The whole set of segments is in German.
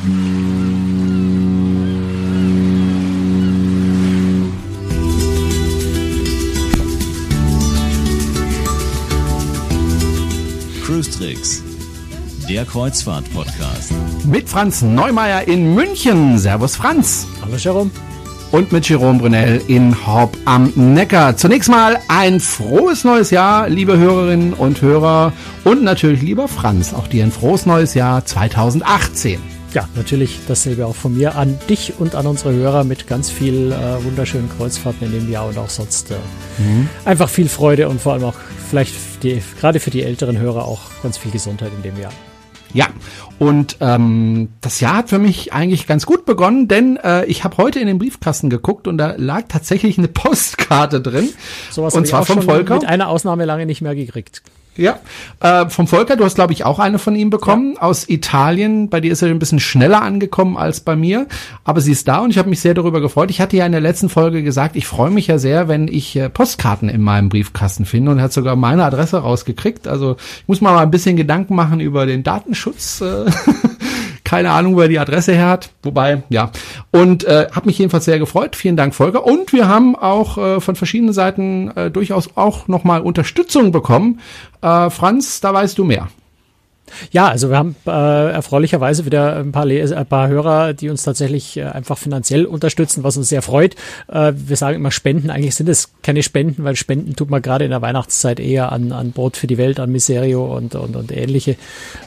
Cruise Tricks, der Kreuzfahrt-Podcast. Mit Franz Neumeier in München. Servus Franz. Hallo Jerome. Und mit Jerome Brunel in Horb am Neckar. Zunächst mal ein frohes neues Jahr, liebe Hörerinnen und Hörer. Und natürlich lieber Franz, auch dir ein frohes neues Jahr 2018. Ja, natürlich dasselbe auch von mir an dich und an unsere Hörer mit ganz viel äh, wunderschönen Kreuzfahrten in dem Jahr und auch sonst äh, mhm. einfach viel Freude und vor allem auch vielleicht die, gerade für die älteren Hörer auch ganz viel Gesundheit in dem Jahr. Ja, und ähm, das Jahr hat für mich eigentlich ganz gut begonnen, denn äh, ich habe heute in den Briefkasten geguckt und da lag tatsächlich eine Postkarte drin. Sowas und zwar vom Volker. Mit einer Ausnahme lange nicht mehr gekriegt. Ja, äh, vom Volker, du hast glaube ich auch eine von ihm bekommen ja. aus Italien. Bei dir ist er ein bisschen schneller angekommen als bei mir, aber sie ist da und ich habe mich sehr darüber gefreut. Ich hatte ja in der letzten Folge gesagt, ich freue mich ja sehr, wenn ich äh, Postkarten in meinem Briefkasten finde und hat sogar meine Adresse rausgekriegt. Also ich muss mal ein bisschen Gedanken machen über den Datenschutz. Äh, keine Ahnung, wo er die Adresse her hat. Wobei, ja. Und äh, habe mich jedenfalls sehr gefreut. Vielen Dank, Volker. Und wir haben auch äh, von verschiedenen Seiten äh, durchaus auch nochmal Unterstützung bekommen. Äh, Franz, da weißt du mehr. Ja, also wir haben äh, erfreulicherweise wieder ein paar, Les ein paar Hörer, die uns tatsächlich äh, einfach finanziell unterstützen, was uns sehr freut. Äh, wir sagen immer Spenden, eigentlich sind es keine Spenden, weil Spenden tut man gerade in der Weihnachtszeit eher an, an Brot für die Welt, an Miserio und, und, und ähnliche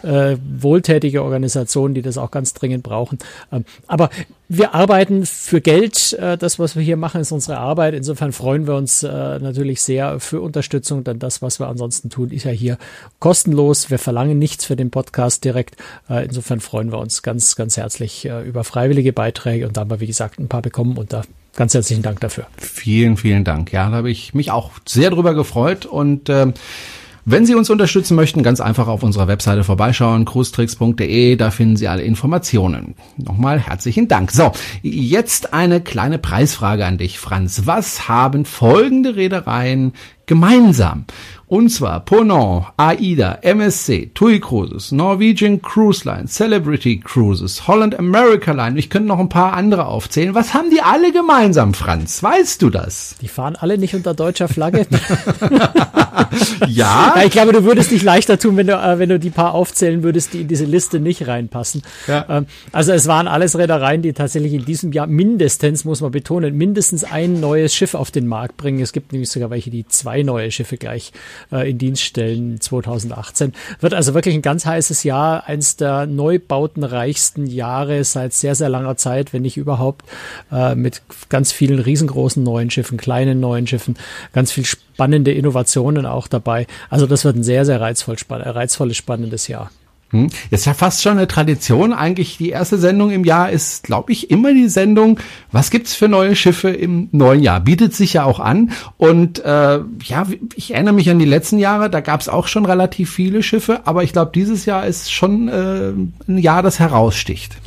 äh, wohltätige Organisationen, die das auch ganz dringend brauchen. Ähm, aber wir arbeiten für Geld. Äh, das, was wir hier machen, ist unsere Arbeit. Insofern freuen wir uns äh, natürlich sehr für Unterstützung, denn das, was wir ansonsten tun, ist ja hier kostenlos. Wir verlangen nichts für den Podcast direkt. Äh, insofern freuen wir uns ganz, ganz herzlich über freiwillige Beiträge und da haben wir, wie gesagt, ein paar bekommen und da ganz herzlichen Dank dafür. Vielen, vielen Dank. Ja, da habe ich mich auch sehr drüber gefreut und äh, wenn Sie uns unterstützen möchten, ganz einfach auf unserer Webseite vorbeischauen, cruestricks.de, da finden Sie alle Informationen. Nochmal herzlichen Dank. So, jetzt eine kleine Preisfrage an dich, Franz. Was haben folgende Reedereien gemeinsam? Und zwar Ponant, AIDA, MSC, TUI Cruises, Norwegian Cruise Line, Celebrity Cruises, Holland America Line. Ich könnte noch ein paar andere aufzählen. Was haben die alle gemeinsam, Franz? Weißt du das? Die fahren alle nicht unter deutscher Flagge. ja. Ich glaube, du würdest dich leichter tun, wenn du, äh, wenn du die paar aufzählen würdest, die in diese Liste nicht reinpassen. Ja. Ähm, also es waren alles Reedereien, die tatsächlich in diesem Jahr mindestens, muss man betonen, mindestens ein neues Schiff auf den Markt bringen. Es gibt nämlich sogar welche, die zwei neue Schiffe gleich äh, in Dienst stellen 2018. Wird also wirklich ein ganz heißes Jahr, eins der neubautenreichsten Jahre seit sehr, sehr langer Zeit, wenn nicht überhaupt, äh, mit ganz vielen riesengroßen neuen Schiffen, kleinen neuen Schiffen, ganz viel spannende Innovationen auch dabei. Also das wird ein sehr, sehr reizvoll, spann reizvolles, spannendes Jahr. Hm. Ist ja fast schon eine Tradition. Eigentlich die erste Sendung im Jahr ist, glaube ich, immer die Sendung, was gibt's für neue Schiffe im neuen Jahr? Bietet sich ja auch an. Und äh, ja, ich erinnere mich an die letzten Jahre, da gab's auch schon relativ viele Schiffe, aber ich glaube, dieses Jahr ist schon äh, ein Jahr, das heraussticht.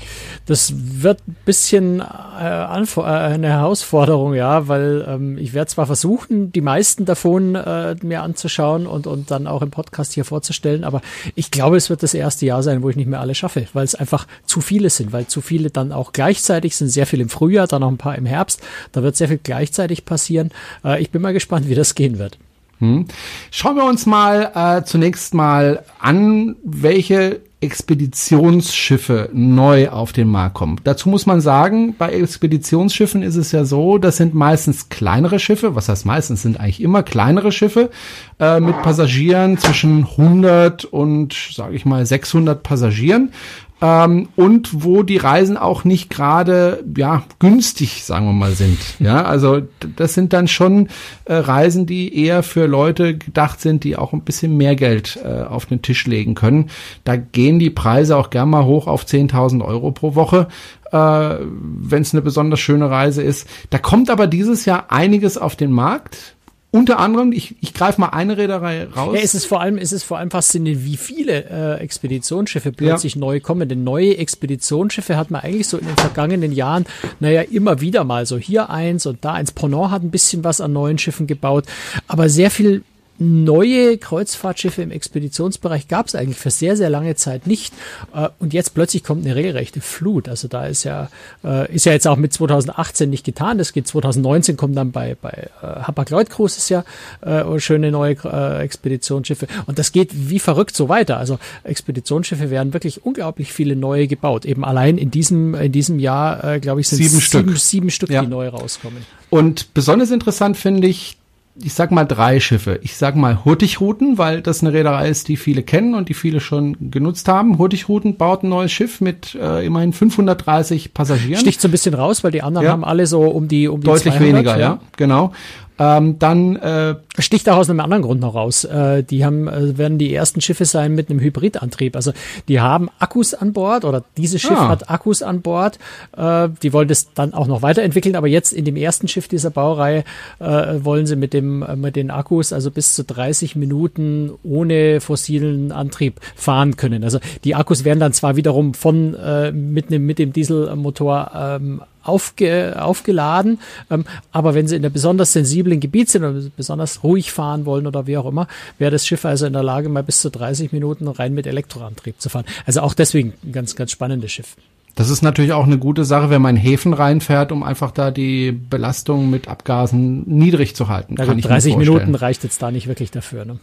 Das wird ein bisschen äh, äh, eine Herausforderung, ja, weil ähm, ich werde zwar versuchen, die meisten davon äh, mir anzuschauen und, und dann auch im Podcast hier vorzustellen, aber ich glaube, es wird das erste Jahr sein, wo ich nicht mehr alle schaffe, weil es einfach zu viele sind, weil zu viele dann auch gleichzeitig sind, sehr viel im Frühjahr, dann noch ein paar im Herbst, da wird sehr viel gleichzeitig passieren. Äh, ich bin mal gespannt, wie das gehen wird. Hm. Schauen wir uns mal äh, zunächst mal an, welche Expeditionsschiffe neu auf den Markt kommen. Dazu muss man sagen, bei Expeditionsschiffen ist es ja so, das sind meistens kleinere Schiffe, was heißt meistens, sind eigentlich immer kleinere Schiffe äh, mit Passagieren zwischen 100 und, sage ich mal, 600 Passagieren ähm, und wo die Reisen auch nicht gerade ja günstig, sagen wir mal, sind. Ja, also das sind dann schon äh, Reisen, die eher für Leute gedacht sind, die auch ein bisschen mehr Geld äh, auf den Tisch legen können. Da gehen die Preise auch gern mal hoch auf 10.000 Euro pro Woche äh, wenn es eine besonders schöne Reise ist. Da kommt aber dieses Jahr einiges auf den Markt. Unter anderem, ich, ich greife mal eine Reederei raus. Ja, es ist vor allem, es ist vor allem faszinierend, wie viele äh, Expeditionsschiffe plötzlich ja. neu kommen. Denn neue Expeditionsschiffe hat man eigentlich so in den vergangenen Jahren, naja, immer wieder mal so hier eins und da eins. Ponant hat ein bisschen was an neuen Schiffen gebaut, aber sehr viel neue Kreuzfahrtschiffe im Expeditionsbereich gab es eigentlich für sehr, sehr lange Zeit nicht. Äh, und jetzt plötzlich kommt eine regelrechte Flut. Also da ist ja, äh, ist ja jetzt auch mit 2018 nicht getan. Das geht 2019 kommt dann bei, bei äh, Hapag-Lloyd Cruises ja äh, schöne neue Expeditionsschiffe. Und das geht wie verrückt so weiter. Also Expeditionsschiffe werden wirklich unglaublich viele neue gebaut. Eben allein in diesem, in diesem Jahr, glaube ich, sind sieben, sieben Stück, sieben Stück ja. die neu rauskommen. Und besonders interessant finde ich ich sag mal drei Schiffe. Ich sag mal Hurtigruten, weil das eine Reederei ist, die viele kennen und die viele schon genutzt haben. Hurtigruten baut ein neues Schiff mit äh, immerhin 530 Passagieren. Sticht so ein bisschen raus, weil die anderen ja. haben alle so um die um die deutlich 200, weniger, ja. ja, genau. Ähm, dann äh, sticht auch aus einem anderen Grund noch raus. Äh, die haben äh, werden die ersten Schiffe sein mit einem Hybridantrieb. Also die haben Akkus an Bord oder dieses Schiff ah. hat Akkus an Bord. Äh, die wollen das dann auch noch weiterentwickeln, aber jetzt in dem ersten Schiff dieser Baureihe äh, wollen sie mit dem äh, mit den Akkus also bis zu 30 Minuten ohne fossilen Antrieb fahren können. Also die Akkus werden dann zwar wiederum von äh, mit dem mit dem Dieselmotor ähm, aufge, aufgeladen. Ähm, aber wenn Sie in einem besonders sensiblen Gebiet sind oder besonders ruhig fahren wollen oder wie auch immer, wäre das Schiff also in der Lage, mal bis zu 30 Minuten rein mit Elektroantrieb zu fahren. Also auch deswegen ein ganz, ganz spannendes Schiff. Das ist natürlich auch eine gute Sache, wenn man Häfen reinfährt, um einfach da die Belastung mit Abgasen niedrig zu halten. Ja, Kann 30 Minuten reicht jetzt da nicht wirklich dafür. Ne?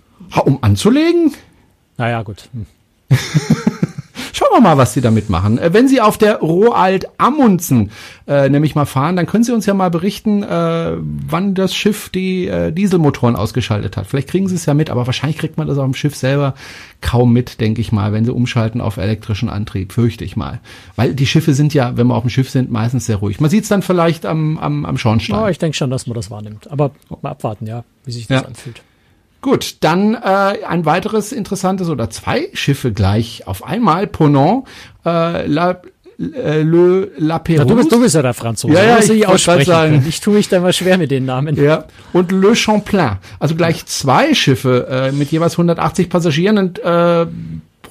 Um anzulegen? Naja, gut. Hm. Wir mal, was Sie damit machen. Äh, wenn Sie auf der Roald Amundsen äh, nämlich mal fahren, dann können Sie uns ja mal berichten, äh, wann das Schiff die äh, Dieselmotoren ausgeschaltet hat. Vielleicht kriegen Sie es ja mit, aber wahrscheinlich kriegt man das auf dem Schiff selber kaum mit, denke ich mal, wenn Sie umschalten auf elektrischen Antrieb, fürchte ich mal. Weil die Schiffe sind ja, wenn wir auf dem Schiff sind, meistens sehr ruhig. Man sieht es dann vielleicht am, am, am Schornstein. Ja, ich denke schon, dass man das wahrnimmt. Aber mal abwarten, ja, wie sich das ja. anfühlt. Gut, dann äh, ein weiteres interessantes oder zwei Schiffe gleich auf einmal. Ponant, äh, La, äh, Le La Pérouse. Ja, du, bist, du bist ja der Franzose. Ja, ja, ich, ich aussprechen sagen. Ich tue mich da mal schwer mit den Namen. Ja, und Le Champlain. Also gleich zwei Schiffe äh, mit jeweils 180 Passagieren und äh,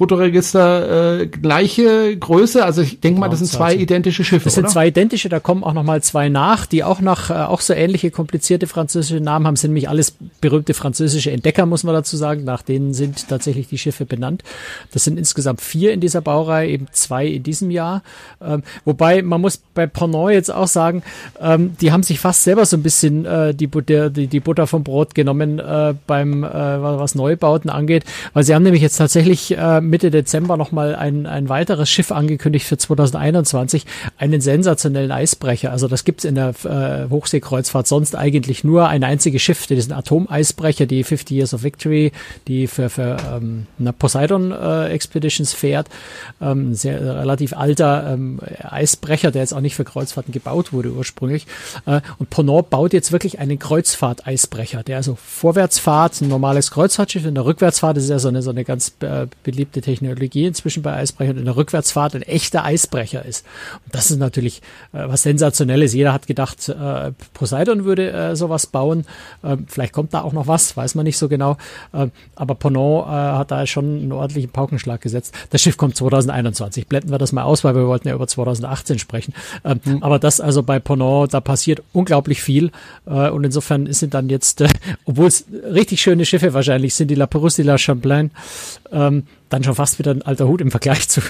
Bruttoregister äh, gleiche Größe. Also ich denke mal, das sind zwei identische Schiffe. Das sind oder? zwei identische, da kommen auch noch mal zwei nach, die auch nach äh, auch so ähnliche komplizierte französische Namen haben. Sind nämlich alles berühmte französische Entdecker, muss man dazu sagen. Nach denen sind tatsächlich die Schiffe benannt. Das sind insgesamt vier in dieser Baureihe, eben zwei in diesem Jahr. Ähm, wobei man muss bei Pernod jetzt auch sagen, ähm, die haben sich fast selber so ein bisschen äh, die, die, die Butter vom Brot genommen äh, beim äh, was Neubauten angeht, weil sie haben nämlich jetzt tatsächlich äh, Mitte Dezember nochmal ein, ein weiteres Schiff angekündigt für 2021, einen sensationellen Eisbrecher. Also das gibt's in der äh, Hochseekreuzfahrt sonst eigentlich nur ein einziges Schiff, diesen Atomeisbrecher, die 50 Years of Victory, die für, für ähm, Poseidon äh, Expeditions fährt. Ähm, sehr äh, relativ alter ähm, Eisbrecher, der jetzt auch nicht für Kreuzfahrten gebaut wurde ursprünglich. Äh, und Ponant baut jetzt wirklich einen Kreuzfahrt-Eisbrecher, der also Vorwärtsfahrt, ein normales Kreuzfahrtschiff, in der Rückwärtsfahrt ist ja so eine, so eine ganz äh, beliebte beliebte Technologie inzwischen bei Eisbrechern in der Rückwärtsfahrt ein echter Eisbrecher ist. Und das ist natürlich äh, was Sensationelles. Jeder hat gedacht, äh, Poseidon würde äh, sowas bauen. Ähm, vielleicht kommt da auch noch was, weiß man nicht so genau. Ähm, aber Ponant äh, hat da schon einen ordentlichen Paukenschlag gesetzt. Das Schiff kommt 2021. Blenden wir das mal aus, weil wir wollten ja über 2018 sprechen. Ähm, mhm. Aber das also bei Ponant, da passiert unglaublich viel. Äh, und insofern sind dann jetzt, äh, obwohl es richtig schöne Schiffe wahrscheinlich sind, die La Perouse, die La Champlain, ähm, dann schon fast wieder ein alter Hut im Vergleich zu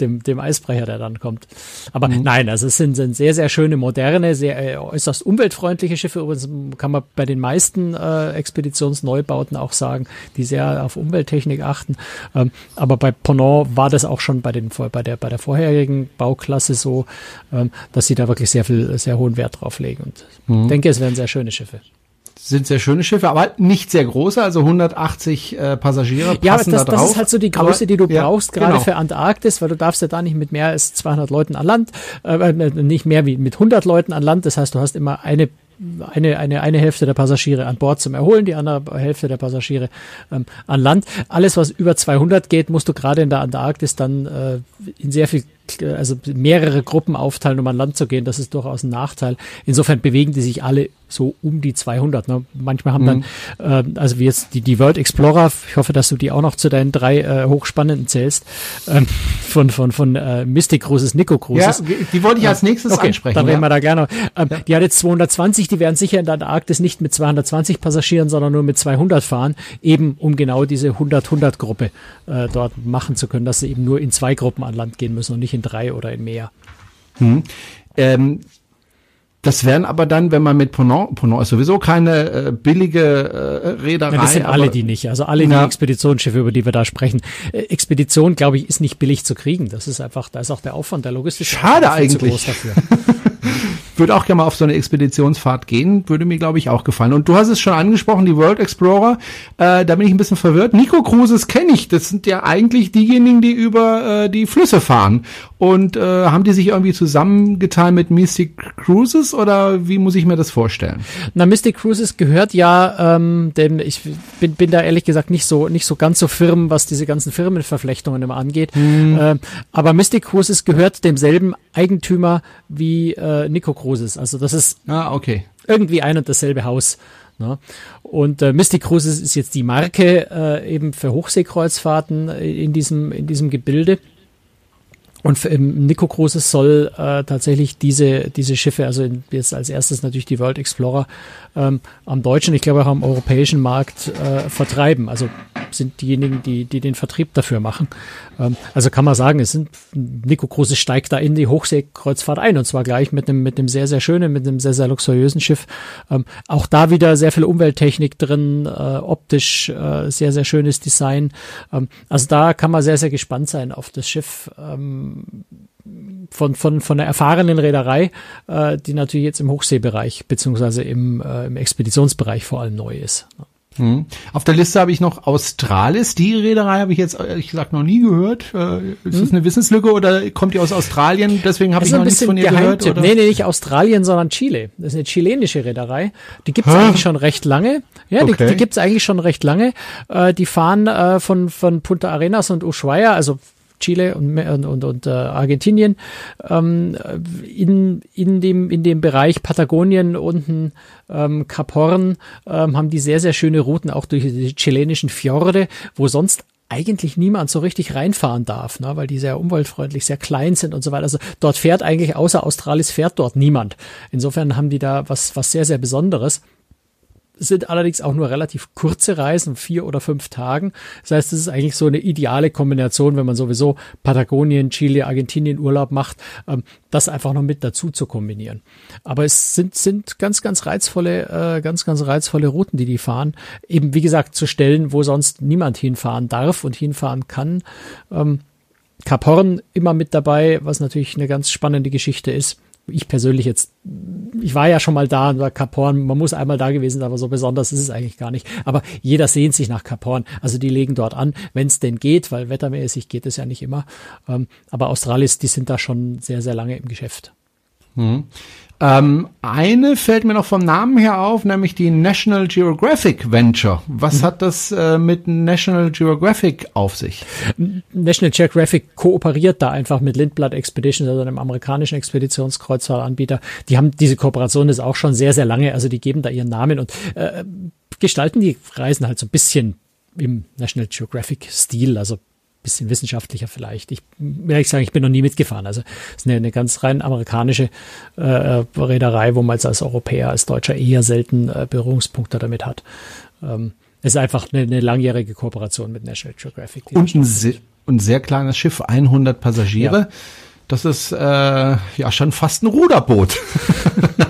dem, dem Eisbrecher, der dann kommt. Aber mhm. nein, also es sind, sind sehr, sehr schöne, moderne, sehr äh, äußerst umweltfreundliche Schiffe. Übrigens kann man bei den meisten äh, Expeditionsneubauten auch sagen, die sehr auf Umwelttechnik achten. Ähm, aber bei Ponant war das auch schon bei, den, bei, der, bei der vorherigen Bauklasse so, ähm, dass sie da wirklich sehr viel, sehr hohen Wert drauf legen. Und mhm. denke, es wären sehr schöne Schiffe sind sehr schöne Schiffe, aber nicht sehr große, also 180 äh, Passagiere ja, passen das, da drauf. das ist halt so die Größe, aber, die du ja, brauchst, gerade genau. für Antarktis, weil du darfst ja da nicht mit mehr als 200 Leuten an Land, äh, äh, nicht mehr wie mit 100 Leuten an Land, das heißt, du hast immer eine eine, eine, eine Hälfte der Passagiere an Bord zum Erholen, die andere Hälfte der Passagiere ähm, an Land. Alles, was über 200 geht, musst du gerade in der Antarktis dann äh, in sehr viel also mehrere Gruppen aufteilen, um an Land zu gehen. Das ist durchaus ein Nachteil. Insofern bewegen die sich alle so um die 200. Ne? Manchmal haben mhm. dann, äh, also wie jetzt die, die World Explorer, ich hoffe, dass du die auch noch zu deinen drei äh, hochspannenden zählst, ähm, von, von, von äh, Mystic Cruises, Nico Cruises. Ja, die wollte ich als nächstes okay, ansprechen. Dann ja. reden wir da gerne. Ähm, ja. Die hat jetzt 220, die werden sicher in der Antarktis nicht mit 220 Passagieren, sondern nur mit 200 fahren, eben um genau diese 100-100-Gruppe äh, dort machen zu können, dass sie eben nur in zwei Gruppen an Land gehen müssen und nicht in drei oder in mehr. Hm. Ähm, das wären aber dann, wenn man mit Ponant, Ponant ist sowieso keine äh, billige äh, Reederei. Ja, das sind alle die nicht. Also alle die ja. Expeditionsschiffe, über die wir da sprechen. Äh, Expedition, glaube ich, ist nicht billig zu kriegen. Das ist einfach, da ist auch der Aufwand der Logistik. Schade eigentlich. würde auch gerne mal auf so eine Expeditionsfahrt gehen, würde mir, glaube ich, auch gefallen. Und du hast es schon angesprochen, die World Explorer, äh, da bin ich ein bisschen verwirrt. Nico Cruises kenne ich, das sind ja eigentlich diejenigen, die über äh, die Flüsse fahren. Und äh, haben die sich irgendwie zusammengetan mit Mystic Cruises oder wie muss ich mir das vorstellen? Na, Mystic Cruises gehört ja ähm, dem, ich bin, bin da ehrlich gesagt nicht so nicht so ganz so firm, was diese ganzen Firmenverflechtungen immer angeht. Mhm. Ähm, aber Mystic Cruises gehört demselben Eigentümer wie äh, Nico Cruises. Also das ist ah, okay. irgendwie ein und dasselbe Haus. Ne? Und äh, Mystic Cruises ist jetzt die Marke äh, eben für Hochseekreuzfahrten in diesem in diesem Gebilde. Und ähm, Nico Cruises soll äh, tatsächlich diese, diese Schiffe, also jetzt als erstes natürlich die World Explorer, ähm, am deutschen, ich glaube auch am europäischen Markt äh, vertreiben. Also sind diejenigen, die, die den Vertrieb dafür machen. Ähm, also kann man sagen, es sind Nico Cruises steigt da in die Hochseekreuzfahrt ein und zwar gleich mit einem mit einem sehr sehr schönen, mit einem sehr sehr luxuriösen Schiff. Ähm, auch da wieder sehr viel Umwelttechnik drin, äh, optisch äh, sehr sehr schönes Design. Ähm, also da kann man sehr sehr gespannt sein auf das Schiff. Ähm, von, von, von der erfahrenen Reederei, äh, die natürlich jetzt im Hochseebereich beziehungsweise im, äh, im Expeditionsbereich vor allem neu ist. Hm. Auf der Liste habe ich noch Australis. Die Reederei habe ich jetzt ehrlich gesagt noch nie gehört. Äh, ist hm. das eine Wissenslücke oder kommt die aus Australien? Deswegen habe ich noch nichts von ihr gehört. Oder? Nee, nee, nicht Australien, sondern Chile. Das ist eine chilenische Reederei. Die gibt's ha? eigentlich schon recht lange. Ja, okay. die, die gibt's eigentlich schon recht lange. Äh, die fahren äh, von, von Punta Arenas und Ushuaia, also Chile und, und, und äh, Argentinien, ähm, in, in, dem, in dem Bereich Patagonien unten ähm, Kap Horn ähm, haben die sehr, sehr schöne Routen auch durch die chilenischen Fjorde, wo sonst eigentlich niemand so richtig reinfahren darf, ne, weil die sehr umweltfreundlich, sehr klein sind und so weiter. Also dort fährt eigentlich außer Australis fährt dort niemand. Insofern haben die da was, was sehr, sehr Besonderes sind allerdings auch nur relativ kurze Reisen, vier oder fünf Tagen. Das heißt, es ist eigentlich so eine ideale Kombination, wenn man sowieso Patagonien, Chile, Argentinien Urlaub macht, ähm, das einfach noch mit dazu zu kombinieren. Aber es sind, sind ganz, ganz reizvolle, äh, ganz, ganz reizvolle Routen, die die fahren. Eben, wie gesagt, zu Stellen, wo sonst niemand hinfahren darf und hinfahren kann. Ähm, Kap Horn immer mit dabei, was natürlich eine ganz spannende Geschichte ist ich persönlich jetzt, ich war ja schon mal da und war Horn, man muss einmal da gewesen sein, aber so besonders ist es eigentlich gar nicht. Aber jeder sehnt sich nach Kap Horn. Also die legen dort an, wenn es denn geht, weil wettermäßig geht es ja nicht immer. Ähm, aber Australis, die sind da schon sehr, sehr lange im Geschäft. Mhm. Ähm, eine fällt mir noch vom Namen her auf, nämlich die National Geographic Venture. Was mhm. hat das äh, mit National Geographic auf sich? National Geographic kooperiert da einfach mit Lindblad Expeditions, also einem amerikanischen Expeditionskreuzfahrtanbieter. Die haben diese Kooperation ist auch schon sehr, sehr lange, also die geben da ihren Namen und äh, gestalten die Reisen halt so ein bisschen im National Geographic Stil, also bisschen wissenschaftlicher vielleicht. Ich ehrlich sagen, ich bin noch nie mitgefahren. Also es ist eine, eine ganz rein amerikanische äh, Reederei, wo man jetzt als Europäer, als Deutscher eher selten äh, Berührungspunkte damit hat. Ähm, es ist einfach eine, eine langjährige Kooperation mit National Geographic. Und ein, sehr, ein sehr kleines Schiff, 100 Passagiere. Ja. Das ist äh, ja schon fast ein Ruderboot.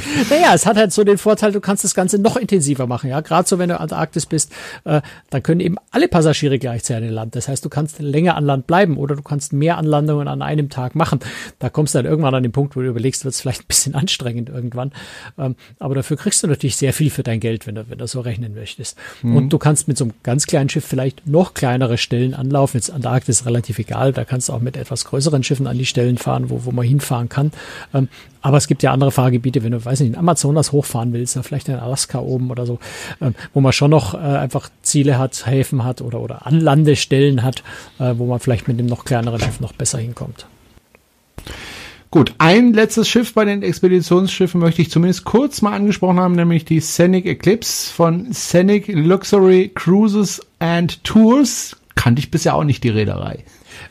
naja, es hat halt so den Vorteil, du kannst das Ganze noch intensiver machen. Ja, gerade so, wenn du Antarktis bist, äh, dann können eben alle Passagiere gleichzeitig an Land. Das heißt, du kannst länger an Land bleiben oder du kannst mehr Anlandungen an einem Tag machen. Da kommst du dann irgendwann an den Punkt, wo du überlegst, wird es vielleicht ein bisschen anstrengend irgendwann. Ähm, aber dafür kriegst du natürlich sehr viel für dein Geld, wenn du, wenn du so rechnen möchtest. Mhm. Und du kannst mit so einem ganz kleinen Schiff vielleicht noch kleinere Stellen anlaufen. Jetzt Antarktis ist relativ egal. Da kannst du auch mit etwas größeren Schiffen an die Stellen fahren, wo, wo man hinfahren kann. Ähm, aber es gibt ja andere Fahrgebiete, wenn du, weiß nicht, in Amazonas hochfahren willst, oder vielleicht in Alaska oben oder so, ähm, wo man schon noch äh, einfach Ziele hat, Häfen hat oder, oder Anlandestellen hat, äh, wo man vielleicht mit dem noch kleineren Schiff noch besser hinkommt. Gut, ein letztes Schiff bei den Expeditionsschiffen möchte ich zumindest kurz mal angesprochen haben, nämlich die Scenic Eclipse von Scenic Luxury Cruises and Tours. Kannte ich bisher auch nicht die Reederei.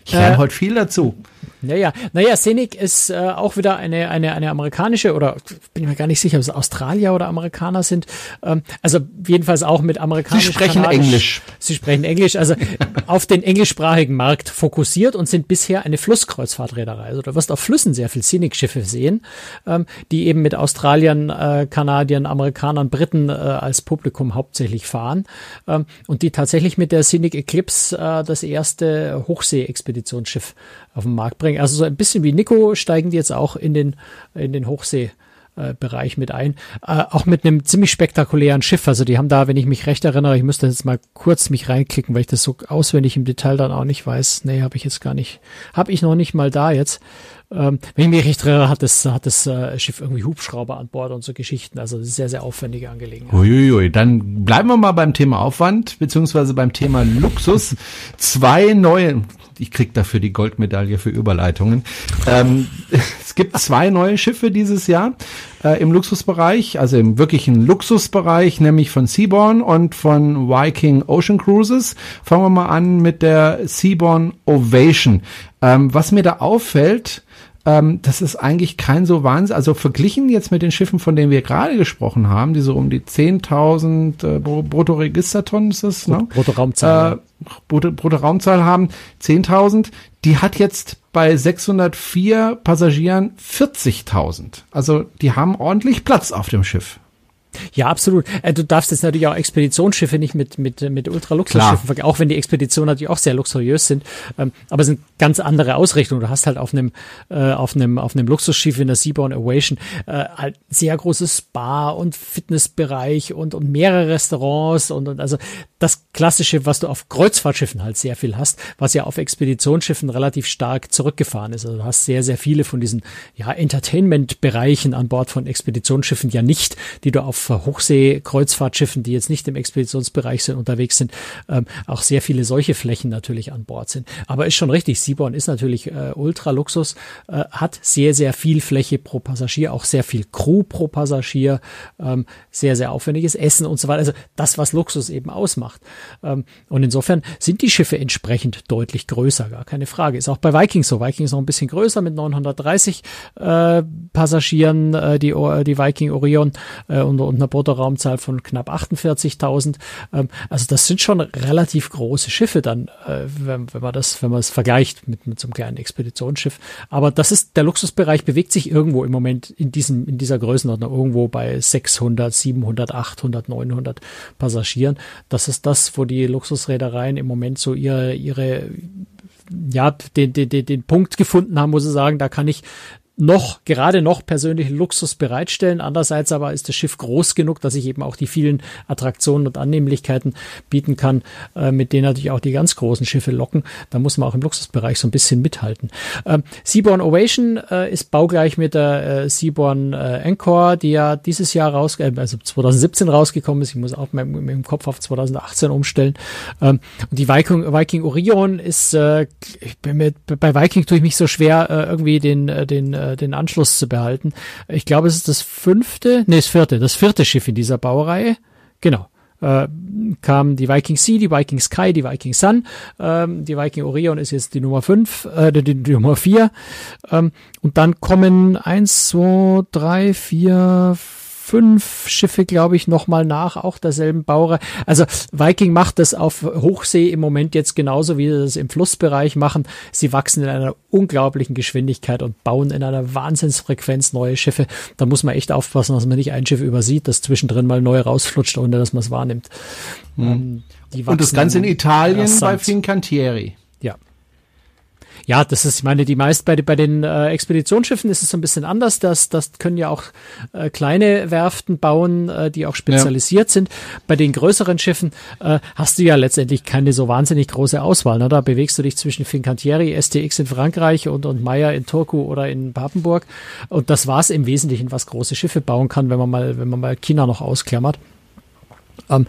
Ich lerne äh, heute viel dazu. Naja, naja, Scenic ist äh, auch wieder eine, eine, eine amerikanische oder bin ich mir gar nicht sicher, ob es Australier oder Amerikaner sind. Ähm, also jedenfalls auch mit amerikanisch. Sie sprechen Englisch. Sie sprechen Englisch, also auf den englischsprachigen Markt fokussiert und sind bisher eine Flusskreuzfahrtreederei. Also du wirst auf Flüssen sehr viel Scenic-Schiffe sehen, ähm, die eben mit Australiern, äh, Kanadiern, Amerikanern, Briten äh, als Publikum hauptsächlich fahren ähm, und die tatsächlich mit der Scenic Eclipse äh, das erste Hochsee-Expeditionsschiff auf den Markt bringen. Also so ein bisschen wie Nico steigen die jetzt auch in den, in den Hochsee. Bereich mit ein, äh, auch mit einem ziemlich spektakulären Schiff. Also die haben da, wenn ich mich recht erinnere, ich müsste jetzt mal kurz mich reinklicken, weil ich das so auswendig im Detail dann auch nicht weiß. Nee, habe ich jetzt gar nicht, habe ich noch nicht mal da jetzt. Ähm, wenn ich mich recht erinnere, hat das, hat das äh, Schiff irgendwie Hubschrauber an Bord und so Geschichten. Also sehr, sehr aufwendige Angelegenheit. Uiuiui, dann bleiben wir mal beim Thema Aufwand, beziehungsweise beim Thema Luxus. Zwei neue, ich krieg dafür die Goldmedaille für Überleitungen. Ähm, es gibt zwei neue Schiffe dieses Jahr äh, im Luxusbereich, also im wirklichen Luxusbereich, nämlich von Seaborn und von Viking Ocean Cruises. Fangen wir mal an mit der Seaborn Ovation. Ähm, was mir da auffällt, ähm, das ist eigentlich kein so Wahnsinn. Also verglichen jetzt mit den Schiffen, von denen wir gerade gesprochen haben, die so um die 10.000 äh, Bruttoregistertonnen ist es, ne? Bruttoraumzahl. Äh, Brutto, Bruttoraumzahl haben, 10.000. Die hat jetzt bei 604 Passagieren 40.000. Also die haben ordentlich Platz auf dem Schiff. Ja, absolut. Äh, du darfst jetzt natürlich auch Expeditionsschiffe nicht mit, mit, mit Ultraluxusschiffen vergleichen, auch wenn die Expeditionen natürlich auch sehr luxuriös sind. Ähm, aber es sind ganz andere Ausrichtungen. Du hast halt auf einem, äh, auf einem, auf einem Luxusschiff in der Seaborn Ovation äh, halt sehr großes Spa und Fitnessbereich und, und mehrere Restaurants und, und also das klassische, was du auf Kreuzfahrtschiffen halt sehr viel hast, was ja auf Expeditionsschiffen relativ stark zurückgefahren ist. Also du hast sehr, sehr viele von diesen ja, Entertainment-Bereichen an Bord von Expeditionsschiffen ja nicht, die du auf Hochsee-Kreuzfahrtschiffen, die jetzt nicht im Expeditionsbereich sind, unterwegs sind, ähm, auch sehr viele solche Flächen natürlich an Bord sind. Aber ist schon richtig, Seaborn ist natürlich äh, Ultra-Luxus, äh, hat sehr, sehr viel Fläche pro Passagier, auch sehr viel Crew pro Passagier, ähm, sehr, sehr aufwendiges Essen und so weiter. Also das, was Luxus eben ausmacht macht. Ähm, und insofern sind die Schiffe entsprechend deutlich größer, gar keine Frage. Ist auch bei Vikings so. Vikings noch ein bisschen größer mit 930 äh, Passagieren, äh, die, die Viking Orion äh, und, und einer Bruttoraumzahl von knapp 48.000. Ähm, also das sind schon relativ große Schiffe dann, äh, wenn, wenn man das, wenn man es vergleicht mit, mit so einem kleinen Expeditionsschiff. Aber das ist, der Luxusbereich bewegt sich irgendwo im Moment in diesem, in dieser Größenordnung, irgendwo bei 600, 700, 800, 900 Passagieren. Das ist das, wo die Luxusreedereien im Moment so ihre, ihre ja, den, den, den Punkt gefunden haben, wo sie sagen, da kann ich noch, gerade noch persönlichen Luxus bereitstellen. Andererseits aber ist das Schiff groß genug, dass ich eben auch die vielen Attraktionen und Annehmlichkeiten bieten kann, äh, mit denen natürlich auch die ganz großen Schiffe locken. Da muss man auch im Luxusbereich so ein bisschen mithalten. Ähm, Seaborn Ovation äh, ist baugleich mit der äh, Seaborn äh, Encore, die ja dieses Jahr raus, äh, also 2017 rausgekommen ist. Ich muss auch mit, dem Kopf auf 2018 umstellen. Ähm, und die Viking, Viking Orion ist, äh, ich bin mit, bei Viking tue ich mich so schwer, irgendwie den, den äh, den Anschluss zu behalten. Ich glaube, es ist das fünfte, nee, das vierte, das vierte Schiff in dieser Baureihe. Genau. Äh, kam die Viking Sea, die Viking Sky, die Viking Sun. Ähm, die Viking Orion ist jetzt die Nummer fünf, äh, die, die Nummer vier. Ähm, und dann kommen eins, zwei, drei, vier, fünf Schiffe, glaube ich, nochmal nach, auch derselben Baureihe. Also Viking macht das auf Hochsee im Moment jetzt genauso, wie sie das im Flussbereich machen. Sie wachsen in einer unglaublichen Geschwindigkeit und bauen in einer Wahnsinnsfrequenz neue Schiffe. Da muss man echt aufpassen, dass man nicht ein Schiff übersieht, das zwischendrin mal neu rausflutscht, ohne dass man es wahrnimmt. Mhm. und das Ganze in Italien bei Fincantieri. Ja. Ja, das ist, ich meine, die meist bei, bei den äh, Expeditionsschiffen ist es so ein bisschen anders. Das, das können ja auch äh, kleine Werften bauen, äh, die auch spezialisiert ja. sind. Bei den größeren Schiffen äh, hast du ja letztendlich keine so wahnsinnig große Auswahl. Ne? Da bewegst du dich zwischen Fincantieri, STX in Frankreich und, und Meyer in Turku oder in Papenburg. Und das war's im Wesentlichen, was große Schiffe bauen kann, wenn man mal, wenn man mal China noch ausklammert. Ähm,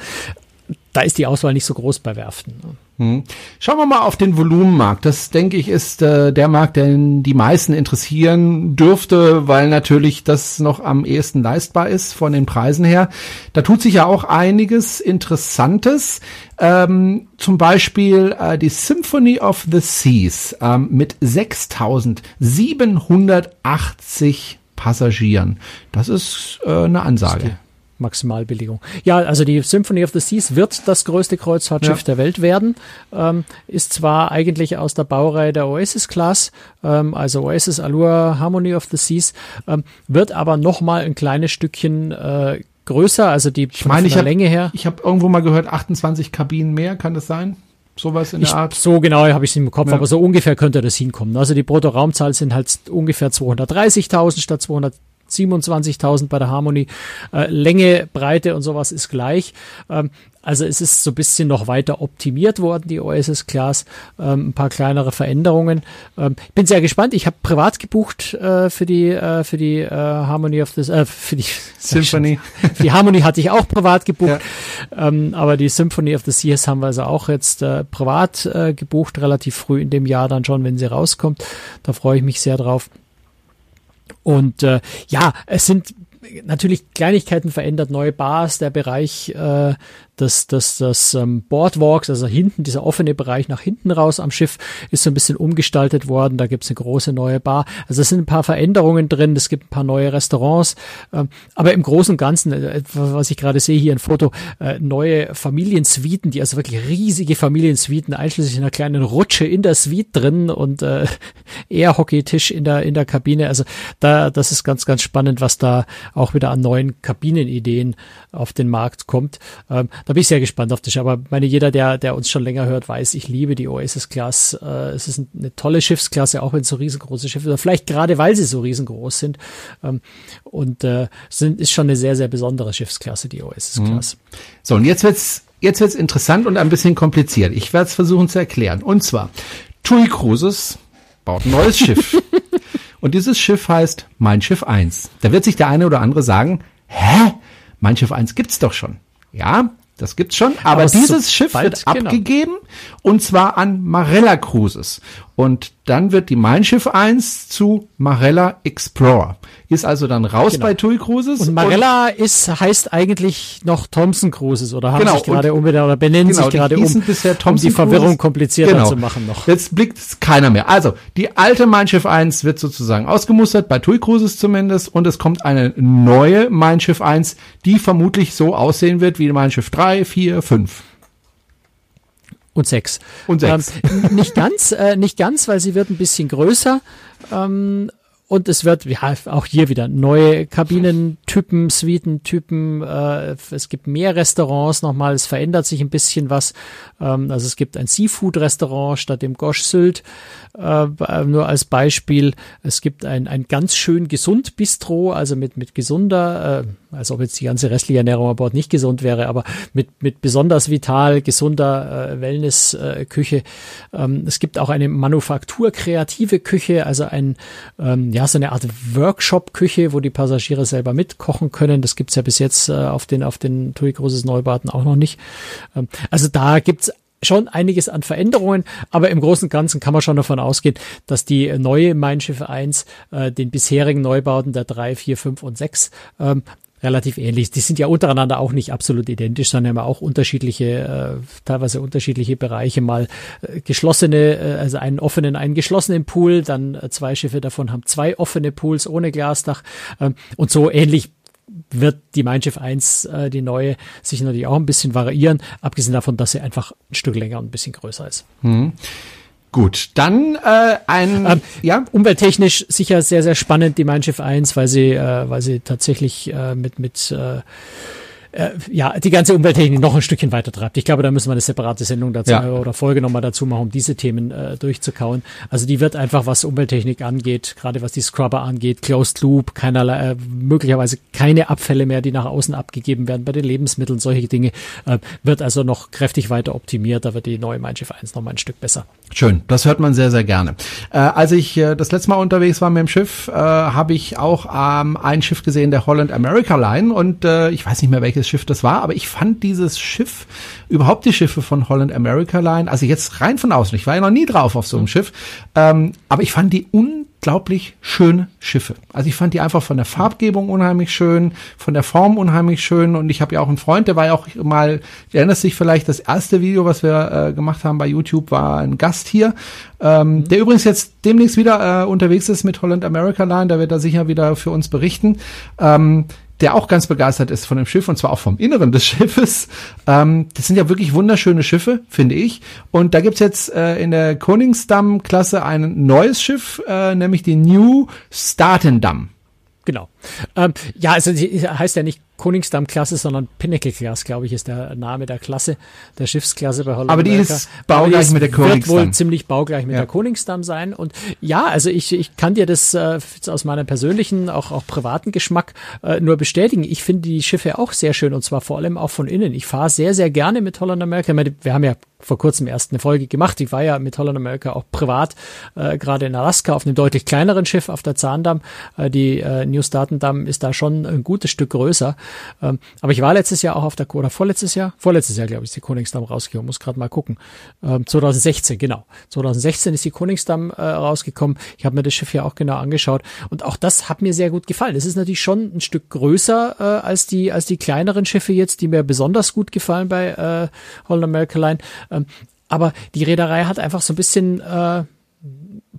da ist die Auswahl nicht so groß bei Werften. Ne? Hm. Schauen wir mal auf den Volumenmarkt. Das, denke ich, ist äh, der Markt, den die meisten interessieren dürfte, weil natürlich das noch am ehesten leistbar ist von den Preisen her. Da tut sich ja auch einiges Interessantes. Ähm, zum Beispiel äh, die Symphony of the Seas ähm, mit 6780 Passagieren. Das ist äh, eine Ansage. Maximalbilligung. Ja, also die Symphony of the Seas wird das größte Kreuzfahrtschiff ja. der Welt werden. Ähm, ist zwar eigentlich aus der Baureihe der Oasis Class, ähm, also Oasis Allure Harmony of the Seas, ähm, wird aber noch mal ein kleines Stückchen äh, größer, also die ich meine, ich hab, Länge her. Ich habe irgendwo mal gehört, 28 Kabinen mehr, kann das sein? Sowas in ich, der Art? So genau habe ich es im Kopf, ja. aber so ungefähr könnte das hinkommen. Also die Bruttoraumzahl sind halt ungefähr 230.000 statt 200 27.000 bei der Harmony. Äh, Länge, Breite und sowas ist gleich. Ähm, also es ist so ein bisschen noch weiter optimiert worden, die Oasis Class. Ähm, ein paar kleinere Veränderungen. Ähm, bin sehr gespannt. Ich habe privat gebucht äh, für die äh, für die äh, Harmony of the äh, für die Symphony. Für die Harmony hatte ich auch privat gebucht. Ja. Ähm, aber die Symphony of the Seas haben wir also auch jetzt äh, privat äh, gebucht, relativ früh in dem Jahr dann schon, wenn sie rauskommt. Da freue ich mich sehr drauf. Und äh, ja, es sind natürlich Kleinigkeiten verändert, neue Bars, der Bereich äh, das, das, das ähm, Boardwalks, also hinten, dieser offene Bereich nach hinten raus am Schiff, ist so ein bisschen umgestaltet worden. Da gibt's eine große neue Bar. Also es sind ein paar Veränderungen drin, es gibt ein paar neue Restaurants. Ähm, aber im Großen und Ganzen, äh, was ich gerade sehe hier ein Foto, äh, neue Familiensuiten, die also wirklich riesige Familiensuiten, einschließlich einer kleinen Rutsche in der Suite drin und äh, Air-Hockey-Tisch in der, in der Kabine. Also da, das ist ganz, ganz spannend, was da auch wieder an neuen Kabinenideen auf den Markt kommt. Ähm, da bin ich sehr gespannt auf das. Aber meine, jeder, der, der uns schon länger hört, weiß, ich liebe die Oasis Class. Äh, es ist eine tolle Schiffsklasse, auch wenn es so riesengroße Schiffe sind. Vielleicht gerade, weil sie so riesengroß sind. Ähm, und äh, sind, ist schon eine sehr, sehr besondere Schiffsklasse, die Oasis Class. Mhm. So, und jetzt wird's Jetzt wird's interessant und ein bisschen kompliziert. Ich werde es versuchen zu erklären. Und zwar, TUI Cruises baut ein neues Schiff. und dieses Schiff heißt Mein Schiff 1. Da wird sich der eine oder andere sagen, hä? Mein Schiff 1 gibt's doch schon. Ja, das gibt's schon, aber, aber dieses so Schiff wird genau. abgegeben und zwar an Marella Cruises. Und dann wird die Mein Schiff 1 zu Marella Explorer. Ist also dann raus genau. bei TUI Cruises. Und Marella und ist, heißt eigentlich noch Thompson Cruises oder haben genau. sich gerade umbenannt oder benennen genau, sich gerade um, bisher um die Verwirrung komplizierter genau. zu machen noch. Jetzt blickt keiner mehr. Also, die alte Mein Schiff 1 wird sozusagen ausgemustert, bei TUI Cruises zumindest, und es kommt eine neue Mein Schiff 1, die vermutlich so aussehen wird wie Mein Schiff 3, 4, 5 und sechs. Und sechs. Ähm, nicht ganz, äh, nicht ganz, weil sie wird ein bisschen größer. Ähm, und es wird, ja, auch hier wieder neue Kabinentypen, Suitentypen. Äh, es gibt mehr Restaurants nochmal. Es verändert sich ein bisschen was. Ähm, also es gibt ein Seafood-Restaurant statt dem Gosh Sylt. Äh, nur als Beispiel. Es gibt ein, ein ganz schön gesund Bistro, also mit, mit gesunder, äh, als ob jetzt die ganze restliche Ernährung an Bord nicht gesund wäre, aber mit, mit besonders vital, gesunder äh, Wellness-Küche. Ähm, es gibt auch eine Manufaktur-kreative Küche, also ein, ähm, so eine Art Workshop-Küche, wo die Passagiere selber mitkochen können. Das gibt's ja bis jetzt äh, auf den, auf den TUI Großes Neubauten auch noch nicht. Ähm, also da gibt's schon einiges an Veränderungen, aber im Großen und Ganzen kann man schon davon ausgehen, dass die neue Mein Schiff 1 äh, den bisherigen Neubauten der 3, 4, 5 und 6 ähm, relativ ähnlich. Die sind ja untereinander auch nicht absolut identisch, sondern haben auch unterschiedliche, äh, teilweise unterschiedliche Bereiche. Mal äh, geschlossene, äh, also einen offenen, einen geschlossenen Pool, dann äh, zwei Schiffe davon haben zwei offene Pools ohne Glasdach ähm, und so ähnlich wird die Mein Schiff 1, äh, die neue, sich natürlich auch ein bisschen variieren, abgesehen davon, dass sie einfach ein Stück länger und ein bisschen größer ist. Hm. Gut, dann äh, ein ähm, ja? umwelttechnisch sicher sehr sehr spannend die Mein Schiff 1, weil sie äh, weil sie tatsächlich äh, mit mit äh, äh, ja, die ganze Umwelttechnik noch ein Stückchen weiter treibt. Ich glaube, da müssen wir eine separate Sendung dazu Ja. oder Folge nochmal dazu machen, um diese Themen äh, durchzukauen. Also die wird einfach, was Umwelttechnik angeht, gerade was die Scrubber angeht, Closed Loop, keinerlei, äh, möglicherweise keine Abfälle mehr, die nach außen abgegeben werden bei den Lebensmitteln, solche Dinge, äh, wird also noch kräftig weiter optimiert. Da wird die neue Mein Schiff 1 nochmal ein Stück besser. Schön, das hört man sehr, sehr gerne. Äh, als ich äh, das letzte Mal unterwegs war mit dem Schiff, äh, habe ich auch ähm, ein Schiff gesehen, der Holland America Line. Und äh, ich weiß nicht mehr, welches Schiff das war, aber ich fand dieses Schiff, überhaupt die Schiffe von Holland America Line, also jetzt rein von außen, ich war ja noch nie drauf auf so einem Schiff, ähm, aber ich fand die unglaublich schöne Schiffe. Also ich fand die einfach von der Farbgebung unheimlich schön, von der Form unheimlich schön und ich habe ja auch einen Freund, der war ja auch mal, du erinnerst dich vielleicht, das erste Video, was wir äh, gemacht haben bei YouTube, war ein Gast hier, ähm, der übrigens jetzt demnächst wieder äh, unterwegs ist mit Holland America Line, der wird da sicher wieder für uns berichten. Ähm, der auch ganz begeistert ist von dem Schiff und zwar auch vom Inneren des Schiffes. Ähm, das sind ja wirklich wunderschöne Schiffe, finde ich. Und da gibt's jetzt äh, in der Koningsdamm-Klasse ein neues Schiff, äh, nämlich die New Statendam. Genau. Ähm, ja, also heißt ja nicht Koningsdamm-Klasse, sondern Pinnacle-Class, glaube ich, ist der Name der Klasse, der Schiffsklasse bei Holland. Aber die ist baugleich die mit der Wird wohl Koningsdamm. ziemlich baugleich mit Ja. der Koningsdamm sein. Und ja, also ich, ich kann dir das äh, aus meinem persönlichen, auch, auch privaten Geschmack äh, nur bestätigen. Ich finde die Schiffe auch sehr schön und zwar vor allem auch von innen. Ich fahre sehr, sehr gerne mit Holland America. Ich meine, wir haben ja vor kurzem erst eine Folge gemacht. Ich war ja mit Holland America auch privat, äh, gerade in Alaska, auf einem deutlich kleineren Schiff auf der Zahndamm. Äh, die äh, New Statendam ist da schon ein gutes Stück größer. Ähm, aber ich war letztes Jahr auch auf der, oder vorletztes Jahr? Vorletztes Jahr, glaube ich, ist die Koningsdamm rausgekommen. Muss gerade mal gucken. Ähm, 2016, genau. 2016 ist die Koningsdamm äh, rausgekommen. Ich habe mir das Schiff ja auch genau angeschaut. Und auch das hat mir sehr gut gefallen. Es ist natürlich schon ein Stück größer äh, als die, als die kleineren Schiffe jetzt, die mir besonders gut gefallen bei äh, Holland America Line. Ähm, aber die Reederei hat einfach so ein bisschen äh,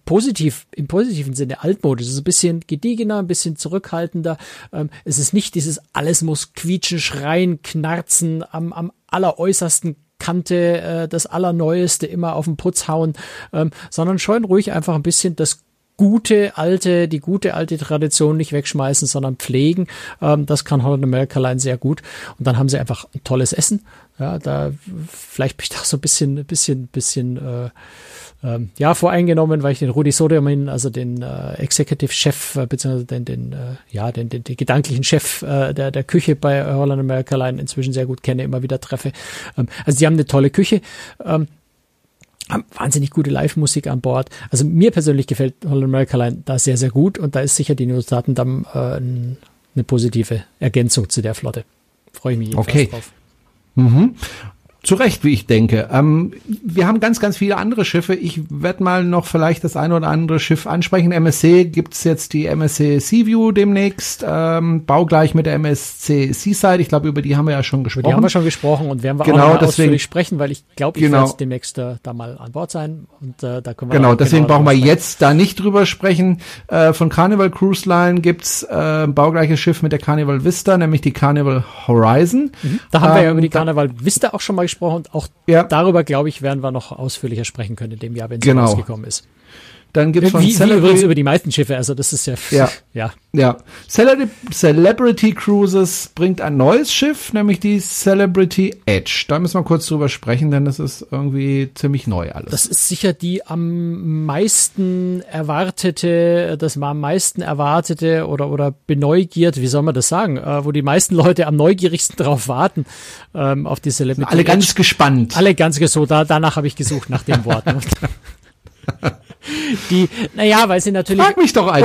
positiv, im positiven Sinne altmodisch. Es ist ein bisschen gediegener, ein bisschen zurückhaltender. Ähm, es ist nicht dieses alles muss quietschen, schreien, knarzen am, am alleräußersten Kante, äh, das Allerneueste immer auf den Putz hauen, ähm, sondern schon ruhig einfach ein bisschen das gute alte, die gute alte Tradition nicht wegschmeißen, sondern pflegen. Ähm, das kann Holland America Line sehr gut. Und dann haben sie einfach ein tolles Essen. Ja, da vielleicht bin ich da so ein bisschen, bisschen, bisschen äh, ähm, ja, voreingenommen, weil ich den Rudi Soderman, also den äh, Executive Chef, äh, beziehungsweise den, den, äh, ja, den, den, den gedanklichen Chef äh, der, der Küche bei Holland America Line inzwischen sehr gut kenne, immer wieder treffe. Ähm, also die haben eine tolle Küche. Ähm, haben wahnsinnig gute Live-Musik an Bord. Also mir persönlich gefällt Holland America Line da sehr, sehr gut und da ist sicher die Neostatendamm äh, ein, eine positive Ergänzung zu der Flotte. Freue ich mich jedenfalls Okay. drauf. Mhm. Zu Recht, wie ich denke. Ähm, wir haben ganz, ganz viele andere Schiffe. Ich werde mal noch vielleicht das eine oder andere Schiff ansprechen. MSC gibt's jetzt die MSC Seaview demnächst, ähm, baugleich mit der MSC Seaside. Ich glaube, über die haben wir ja schon Über gesprochen. die haben wir schon gesprochen und werden wir Genau, auch noch deswegen- ausführlich sprechen, weil ich glaube, ich Genau. werde demnächst äh, da mal an Bord sein und äh, da können wir Genau, deswegen brauchen wir jetzt da nicht drüber sprechen. Äh, von Carnival Cruise Line gibt's äh, ein baugleiches Schiff mit der Carnival Vista, nämlich die Carnival Horizon. Da haben wir ja Ähm, über die Karneval Vista auch schon mal gesprochen und auch Ja. darüber, glaube ich, werden wir noch ausführlicher sprechen können in dem Jahr, wenn es Genau. rausgekommen ist. Dann gibt's von Wie, wie Celebrity- übrigens über die meisten Schiffe, also das ist ja, Ja. ja. Ja, Celebrity, Celebrity Cruises bringt ein neues Schiff, nämlich die Celebrity Edge. Da müssen wir kurz drüber sprechen, denn das ist irgendwie ziemlich neu alles. Das ist sicher die am meisten erwartete, das am meisten erwartete oder, oder beneugiert, wie soll man das sagen, äh, wo die meisten Leute am neugierigsten drauf warten, ähm, auf die Celebrity. Alle ganz Edge. gespannt. Alle ganz so, da, danach habe ich gesucht nach den Worten. Die, naja, weil sie natürlich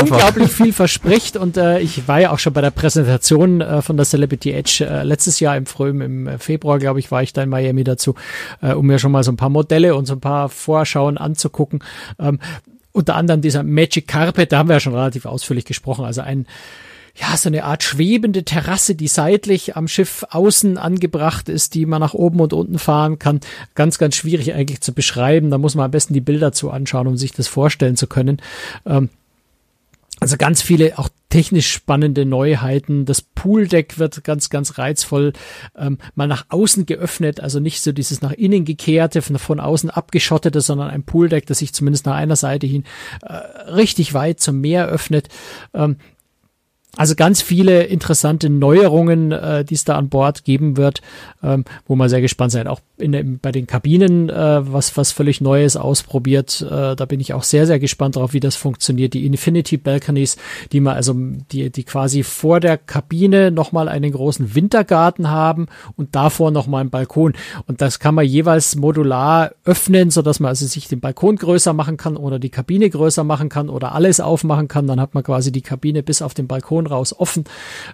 unglaublich viel verspricht. Und äh, ich war ja auch schon bei der Präsentation äh, von der Celebrity Edge äh, letztes Jahr im Frühjahr, im äh, Februar, glaube ich, war ich da in Miami dazu, äh, um mir schon mal so ein paar Modelle und so ein paar Vorschauen anzugucken. Ähm, unter anderem dieser Magic Carpet, da haben wir ja schon relativ ausführlich gesprochen, also ein ja, so eine Art schwebende Terrasse, die seitlich am Schiff außen angebracht ist, die man nach oben und unten fahren kann. Ganz, ganz schwierig eigentlich zu beschreiben. Da muss man am besten die Bilder zu anschauen, um sich das vorstellen zu können. Ähm, also ganz viele auch technisch spannende Neuheiten. Das Pooldeck wird ganz, ganz reizvoll ähm, mal nach außen geöffnet, also nicht so dieses nach innen gekehrte, von, von außen abgeschottete, sondern ein Pooldeck, das sich zumindest nach einer Seite hin äh, richtig weit zum Meer öffnet. Ähm, Also ganz viele interessante Neuerungen, äh, die es da an Bord geben wird, ähm, wo man sehr gespannt sein. Auch in, in, bei den Kabinen äh, was was völlig Neues ausprobiert. Äh, da bin ich auch sehr sehr gespannt darauf, wie das funktioniert. Die Infinity Balconies, die man also die die quasi vor der Kabine nochmal einen großen Wintergarten haben und davor nochmal einen Balkon. Und das kann man jeweils modular öffnen, so dass man also sich den Balkon größer machen kann oder die Kabine größer machen kann oder alles aufmachen kann. Dann hat man quasi die Kabine bis auf den Balkon raus offen.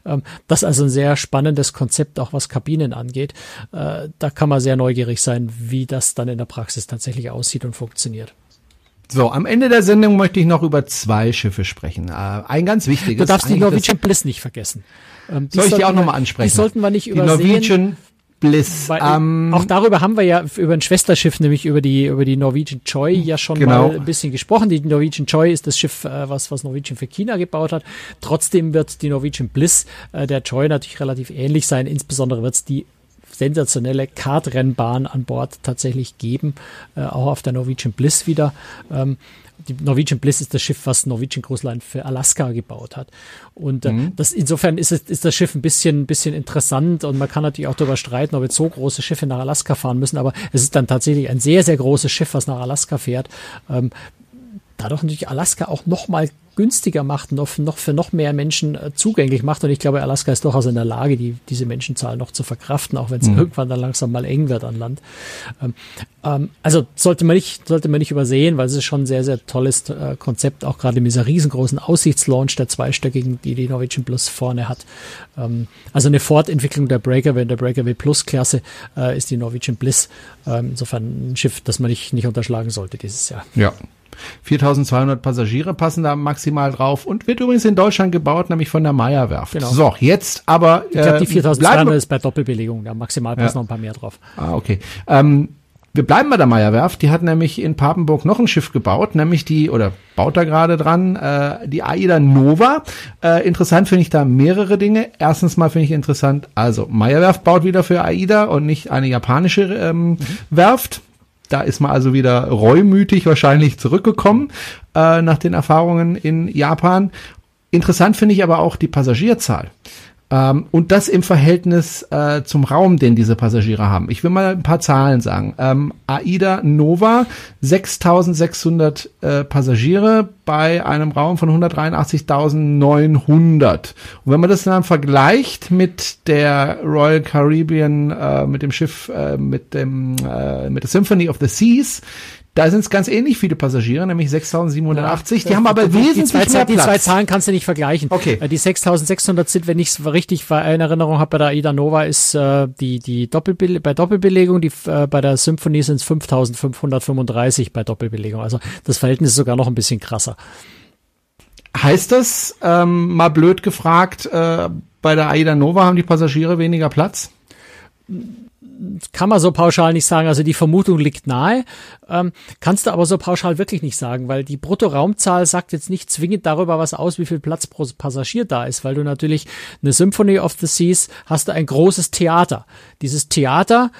Ähm, das ist also ein sehr spannendes Konzept, auch was Kabinen angeht. Äh, da kann man sehr neu neugierig sein, wie das dann in der Praxis tatsächlich aussieht und funktioniert. So, am Ende der Sendung möchte ich noch über zwei Schiffe sprechen. Äh, ein ganz wichtiges. Du darfst die Norwegian Bliss nicht vergessen. Ähm, soll ich die auch nochmal ansprechen? Die sollten wir nicht übersehen. Die Norwegian Bliss. Weil, ähm, auch darüber haben wir ja über ein Schwesterschiff, nämlich über die über die Norwegian Joy ja schon genau. mal ein bisschen gesprochen. Die Norwegian Joy ist das Schiff, äh, was was Norwegian für China gebaut hat. Trotzdem wird die Norwegian Bliss äh, der Joy natürlich relativ ähnlich sein. Insbesondere wird es die sensationelle Kartrennbahn an Bord tatsächlich geben, äh, auch auf der Norwegian Bliss wieder. Ähm, die Norwegian Bliss ist das Schiff, was Norwegian Cruise Line für Alaska gebaut hat. Und äh, mhm. das insofern ist, es, ist das Schiff ein bisschen, ein bisschen interessant und man kann natürlich auch darüber streiten, ob jetzt so große Schiffe nach Alaska fahren müssen, aber es ist dann tatsächlich ein sehr, sehr großes Schiff, was nach Alaska fährt. Ähm, dadurch natürlich Alaska auch nochmal günstiger macht, noch, noch für noch mehr Menschen äh, zugänglich macht. Und ich glaube, Alaska ist durchaus in der Lage, die, diese Menschenzahl noch zu verkraften, auch wenn es mhm. irgendwann dann langsam mal eng wird an Land. Ähm, ähm, also sollte man nicht, sollte man nicht übersehen, weil es ist schon ein sehr, sehr tolles äh, Konzept, auch gerade mit dieser riesengroßen Aussichtslaunch der zweistöckigen, die die Norwegian Plus vorne hat. Ähm, also eine Fortentwicklung der Breakaway, der Breakaway Plus Klasse äh, ist die Norwegian Bliss. Ähm, insofern ein Schiff, das man nicht, nicht unterschlagen sollte dieses Jahr. Ja, 4200 Passagiere passen da maximal drauf und wird übrigens in Deutschland gebaut, nämlich von der Meyerwerft. Genau. So, jetzt aber. Ich glaube, die 4200 äh, ist bei Doppelbelegung, da maximal passen ja. noch ein paar mehr drauf. Ah, okay. Ähm, wir bleiben bei der Meyerwerft. Die hat nämlich in Papenburg noch ein Schiff gebaut, nämlich die, oder baut da gerade dran, äh, die AIDA Nova. Äh, interessant finde ich da mehrere Dinge. Erstens mal finde ich interessant, also Meyerwerft baut wieder für AIDA und nicht eine japanische ähm, mhm. Werft. Da ist man also wieder reumütig wahrscheinlich zurückgekommen äh, nach den Erfahrungen in Japan. Interessant finde ich aber auch die Passagierzahl. Ähm, und das im Verhältnis äh, zum Raum, den diese Passagiere haben. Ich will mal ein paar Zahlen sagen. Ähm, AIDA Nova 6600 äh, Passagiere bei einem Raum von 183.900. Und wenn man das dann vergleicht mit der Royal Caribbean, äh, mit dem Schiff, äh, mit dem äh, mit der Symphony of the Seas, da sind es ganz ähnlich viele Passagiere, nämlich 6.780. Ja, die haben aber wesentlich die zwei, mehr Platz. Die zwei Zahlen kannst du nicht vergleichen. Okay. Äh, die 6.600 sind, wenn ich es richtig in Erinnerung habe, bei der Aida Nova ist äh, die die Doppelbe bei Doppelbelegung, die äh, bei der Symphony sind es 5.535 bei Doppelbelegung. Also das Verhältnis ist sogar noch ein bisschen krasser. Heißt das, ähm, mal blöd gefragt, äh, bei der Aida Nova haben die Passagiere weniger Platz? Kann man so pauschal nicht sagen. Also die Vermutung liegt nahe, ähm, kannst du aber so pauschal wirklich nicht sagen, weil die Bruttoraumzahl sagt jetzt nicht zwingend darüber was aus, wie viel Platz pro Passagier da ist, weil du natürlich eine Symphony of the Seas hast du ein großes Theater. Dieses Theater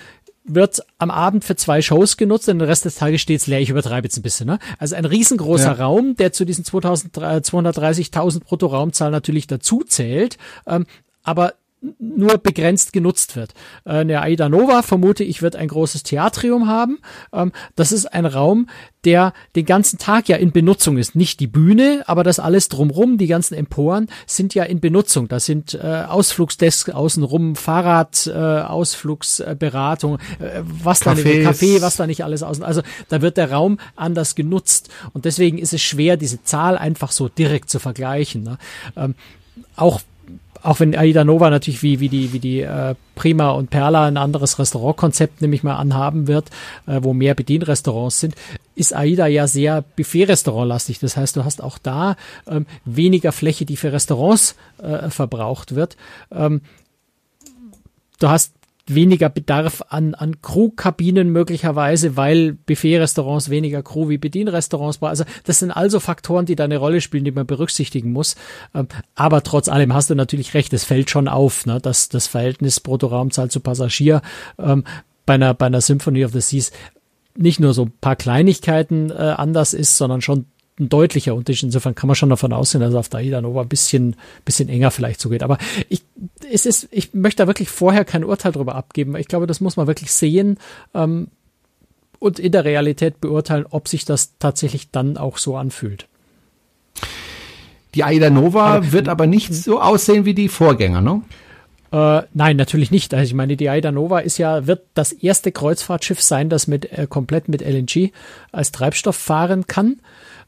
wird am Abend für zwei Shows genutzt und den Rest des Tages steht's leer. Ich übertreibe jetzt ein bisschen. Ne? Also ein riesengroßer ja. Raum, der zu diesen 230.000 Bruttoraumzahl natürlich dazu zählt. Ähm, aber nur begrenzt genutzt wird. Äh, eine Aida Nova, vermute ich, wird ein großes Theatrium haben. Ähm, das ist ein Raum, der den ganzen Tag ja in Benutzung ist. Nicht die Bühne, aber das alles drumrum, die ganzen Emporen sind ja in Benutzung. Da sind äh, Ausflugsdesks außenrum, Fahrrad, äh, Ausflugsberatung, äh, was da nicht, Café, was da nicht alles außen. Also da wird der Raum anders genutzt. Und deswegen ist es schwer, diese Zahl einfach so direkt zu vergleichen. Ne? Ähm, auch auch wenn Aida Nova natürlich wie, wie die, wie die äh, Prima und Perla ein anderes Restaurantkonzept nämlich mal anhaben wird, äh, wo mehr Bedienrestaurants sind, ist Aida ja sehr Buffet-Restaurant-lastig. Das heißt, du hast auch da ähm, weniger Fläche, die für Restaurants äh, verbraucht wird. Ähm, du hast weniger Bedarf an, an Crewkabinen möglicherweise, weil Buffet-Restaurants weniger Crew wie Bedienrestaurants brauchen. Also das sind also Faktoren, die da eine Rolle spielen, die man berücksichtigen muss. Ähm, aber trotz allem hast du natürlich recht, es fällt schon auf, ne, dass das Verhältnis Bruttoraumzahl zu Passagier ähm, bei einer, bei einer Symphony of the Seas nicht nur so ein paar Kleinigkeiten äh, anders ist, sondern schon ein deutlicher Unterschied. Insofern kann man schon davon ausgehen, dass es auf der AIDA Nova ein bisschen, bisschen enger vielleicht zugeht. Aber ich, es ist, ich möchte da wirklich vorher kein Urteil darüber abgeben. Ich glaube, das muss man wirklich sehen. Ähm, und in der Realität beurteilen, ob sich das tatsächlich dann auch so anfühlt. Die Aida Nova aber, wird aber nicht so aussehen wie die Vorgänger, ne? Äh, nein, natürlich nicht. Also ich meine, die Aida Nova ist ja, wird das erste Kreuzfahrtschiff sein, das mit äh, komplett mit LNG als Treibstoff fahren kann.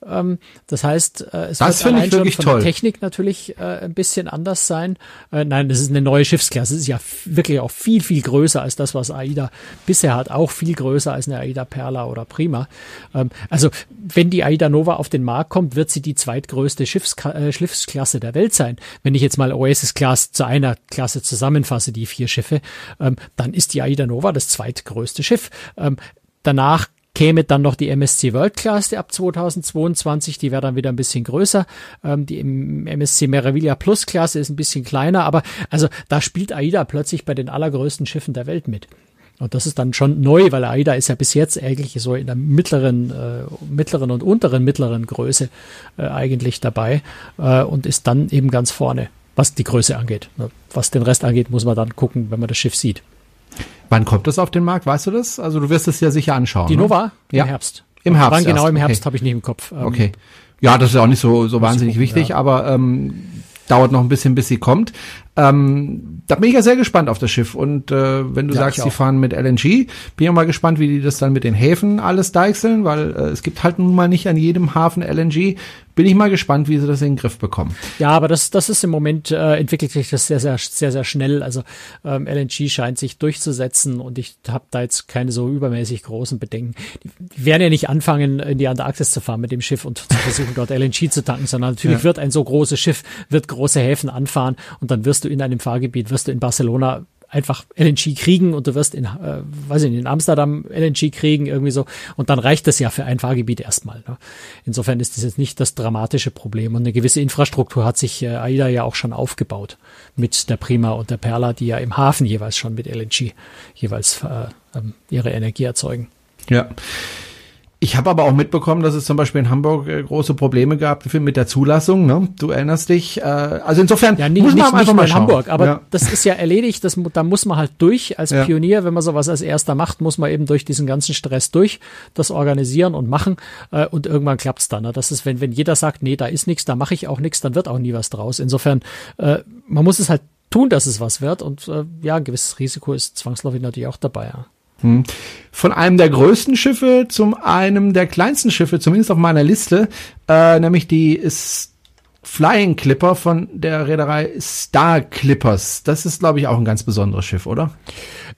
Ähm, das heißt, äh, es das wird allein schon von toll. der Technik natürlich äh, ein bisschen anders sein. Äh, nein, das ist eine neue Schiffsklasse. Es ist ja wirklich auch viel, viel größer als das, was AIDA bisher hat. Auch viel größer als eine AIDA Perla oder Prima. Ähm, also, wenn die AIDA Nova auf den Markt kommt, wird sie die zweitgrößte Schiffska Schiffsklasse der Welt sein. Wenn ich jetzt mal Oasis Class zu einer Klasse zusammenfasse, die vier Schiffe, ähm, dann ist die AIDA Nova das zweitgrößte Schiff. Danach käme dann noch die MSC World Class ab 2022, die wäre dann wieder ein bisschen größer. Ähm, die MSC Meraviglia Plus Klasse ist ein bisschen kleiner, aber also da spielt AIDA plötzlich bei den allergrößten Schiffen der Welt mit. Und das ist dann schon neu, weil AIDA ist ja bis jetzt eigentlich so in der mittleren, äh, mittleren und unteren mittleren Größe äh, eigentlich dabei äh, und ist dann eben ganz vorne, was die Größe angeht. Was den Rest angeht, muss man dann gucken, wenn man das Schiff sieht. Wann kommt das auf den Markt? Weißt du das? Also du wirst es ja sicher anschauen. Die ne? Nova? Ja. Im Herbst. Im Herbst. Wann genau im Herbst okay. habe ich nicht im Kopf. Ähm, okay. Ja, das ist auch nicht so, so wahnsinnig gucken, wichtig, ja. aber ähm, dauert noch ein bisschen, bis sie kommt. Ähm, da bin ich ja sehr gespannt auf das Schiff. Und äh, wenn du ja, sagst, sie fahren mit LNG, bin ich mal gespannt, wie die das dann mit den Häfen alles deichseln, weil äh, es gibt halt nun mal nicht an jedem Hafen LNG. Bin ich mal gespannt, wie sie das in den Griff bekommen. Ja, aber das, das ist im Moment, äh, entwickelt sich das sehr, sehr, sehr, sehr schnell. Also ähm, LNG scheint sich durchzusetzen und ich habe da jetzt keine so übermäßig großen Bedenken. Die werden ja nicht anfangen, in die Antarktis zu fahren mit dem Schiff und zu versuchen, dort LNG zu tanken, sondern natürlich ja. wird ein so großes Schiff, wird große Häfen anfahren und dann wirst du in einem Fahrgebiet, wirst du in Barcelona einfach LNG kriegen und du wirst in, äh, weiß ich nicht, in Amsterdam LNG kriegen, irgendwie so. Und dann reicht das ja für ein Fahrgebiet erstmal. Ne? Insofern ist das jetzt nicht das dramatische Problem. Und eine gewisse Infrastruktur hat sich äh, AIDA ja auch schon aufgebaut mit der Prima und der Perla, die ja im Hafen jeweils schon mit LNG jeweils äh, ähm, ihre Energie erzeugen. Ja. Ich habe aber auch mitbekommen, dass es zum Beispiel in Hamburg äh, große Probleme gab mit der Zulassung. Ne? Du erinnerst dich. Äh, also insofern ja, nicht, muss man nicht, einfach nicht mal in Hamburg, aber ja. das ist ja erledigt. Das, da muss man halt durch als ja. Pionier, wenn man sowas als erster macht, muss man eben durch diesen ganzen Stress durch, das organisieren und machen äh, und irgendwann klappt's dann. Ne? Das ist, wenn wenn jeder sagt, nee, da ist nichts, da mache ich auch nichts, dann wird auch nie was draus. Insofern, äh, man muss es halt tun, dass es was wird und äh, ja, ein gewisses Risiko ist zwangsläufig natürlich auch dabei. Ja. Hm. Von einem der größten Schiffe zum einem der kleinsten Schiffe, zumindest auf meiner Liste, äh, nämlich die ist Flying Clipper von der Reederei Star Clippers. Das ist, glaube ich, auch ein ganz besonderes Schiff, oder?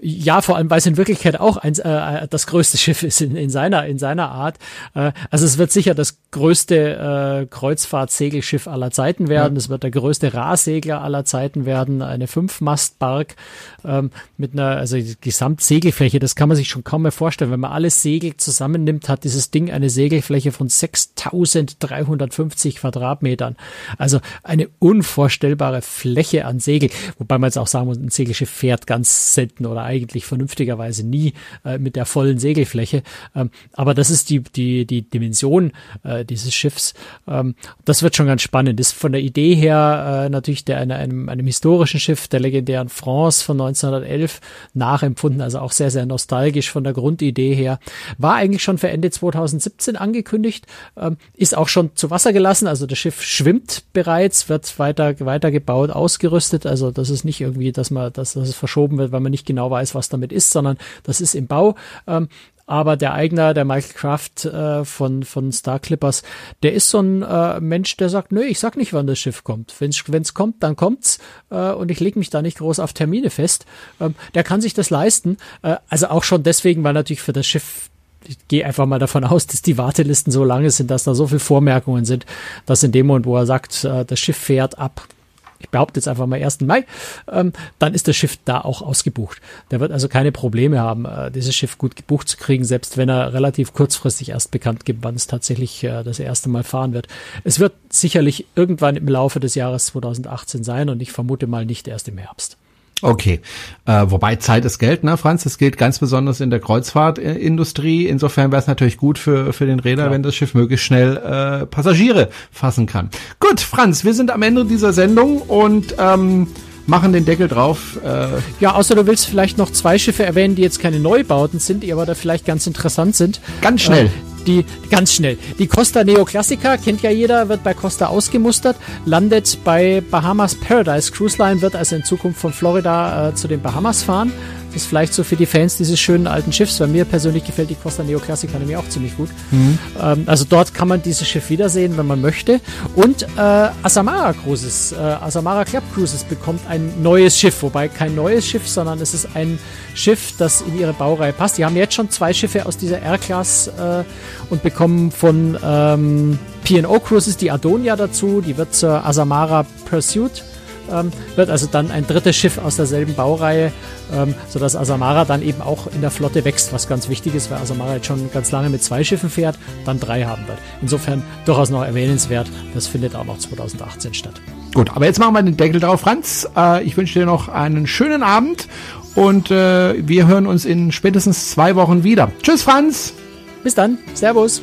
Ja, vor allem, weil es in Wirklichkeit auch eins, äh, das größte Schiff ist in, in seiner in seiner Art. Äh, also es wird sicher das größte äh, Kreuzfahrtsegelschiff aller Zeiten werden. Es ja. wird der größte Rahsegler aller Zeiten werden. Eine Fünfmastbark ähm, mit einer also die Gesamtsegelfläche. Das kann man sich schon kaum mehr vorstellen. Wenn man alles Segel zusammennimmt, hat dieses Ding eine Segelfläche von 6.350 Quadratmetern. Also eine unvorstellbare Fläche an Segel. Wobei man jetzt auch sagen muss, ein Segelschiff fährt ganz selten oder eigentlich vernünftigerweise nie äh, mit der vollen Segelfläche. Ähm, aber das ist die, die, die Dimension äh, dieses Schiffs. Ähm, das wird schon ganz spannend. Das ist von der Idee her äh, natürlich der, einer, einem, einem historischen Schiff der legendären France von 1911 nachempfunden, also auch sehr, sehr nostalgisch von der Grundidee her. War eigentlich schon für Ende 2017 angekündigt, ähm, ist auch schon zu Wasser gelassen, also das Schiff schwimmt bereits, wird weiter, weiter gebaut, ausgerüstet, also das ist nicht irgendwie, dass man, dass, dass es verschoben wird, weil man nicht genau weiß, was damit ist, sondern das ist im Bau. Ähm, aber der Eigner, der Michael Kraft äh, von, von Star Clippers, der ist so ein äh, Mensch, der sagt, nö, ich sag nicht, wann das Schiff kommt. Wenn es kommt, dann kommt's äh, und ich lege mich da nicht groß auf Termine fest. Ähm, der kann sich das leisten. Äh, also auch schon deswegen, weil natürlich für das Schiff ich gehe einfach mal davon aus, dass die Wartelisten so lange sind, dass da so viele Vormerkungen sind, dass in dem Moment, wo er sagt, äh, das Schiff fährt ab ich behaupte jetzt einfach mal 1. Mai, ähm, dann ist das Schiff da auch ausgebucht. Der wird also keine Probleme haben, äh, dieses Schiff gut gebucht zu kriegen, selbst wenn er relativ kurzfristig erst bekannt gibt, wann es tatsächlich äh, das erste Mal fahren wird. Es wird sicherlich irgendwann im Laufe des Jahres 2018 sein und ich vermute mal nicht erst im Herbst. Okay, äh, wobei Zeit ist Geld, ne, Franz? Das gilt ganz besonders in der Kreuzfahrtindustrie. Insofern wäre es natürlich gut für, für den Räder, ja. wenn das Schiff möglichst schnell äh, Passagiere fassen kann. Gut, Franz, wir sind am Ende dieser Sendung und ähm, machen den Deckel drauf. Äh ja, außer du willst vielleicht noch zwei Schiffe erwähnen, die jetzt keine Neubauten sind, die aber da vielleicht ganz interessant sind. Ganz schnell. Die ganz schnell. Die Costa Neoclassica kennt ja jeder, wird bei Costa ausgemustert, landet bei Bahamas Paradise Cruise Line, wird also in Zukunft von Florida äh, zu den Bahamas fahren. Das ist vielleicht so für die Fans dieses schönen alten Schiffs, weil mir persönlich gefällt die Costa Neoclassica nämlich auch ziemlich gut. Mhm. Ähm, also dort kann man dieses Schiff wiedersehen, wenn man möchte. Und äh, Asamara Cruises, äh, Asamara Club Cruises bekommt ein neues Schiff, wobei kein neues Schiff, sondern es ist ein Schiff, das in ihre Baureihe passt. Die haben jetzt schon zwei Schiffe aus dieser R-Class äh, und bekommen von ähm, P&O Cruises die Adonia dazu. Die wird zur Asamara Pursuit ähm, wird also dann ein drittes Schiff aus derselben Baureihe, ähm, sodass Asamara dann eben auch in der Flotte wächst, was ganz wichtig ist, weil Asamara jetzt schon ganz lange mit zwei Schiffen fährt, dann drei haben wird. Insofern durchaus noch erwähnenswert, das findet auch noch 2018 statt. Gut, aber jetzt machen wir den Deckel drauf, Franz. Äh, ich wünsche dir noch einen schönen Abend und äh, wir hören uns in spätestens zwei Wochen wieder. Tschüss, Franz. Bis dann. Servus.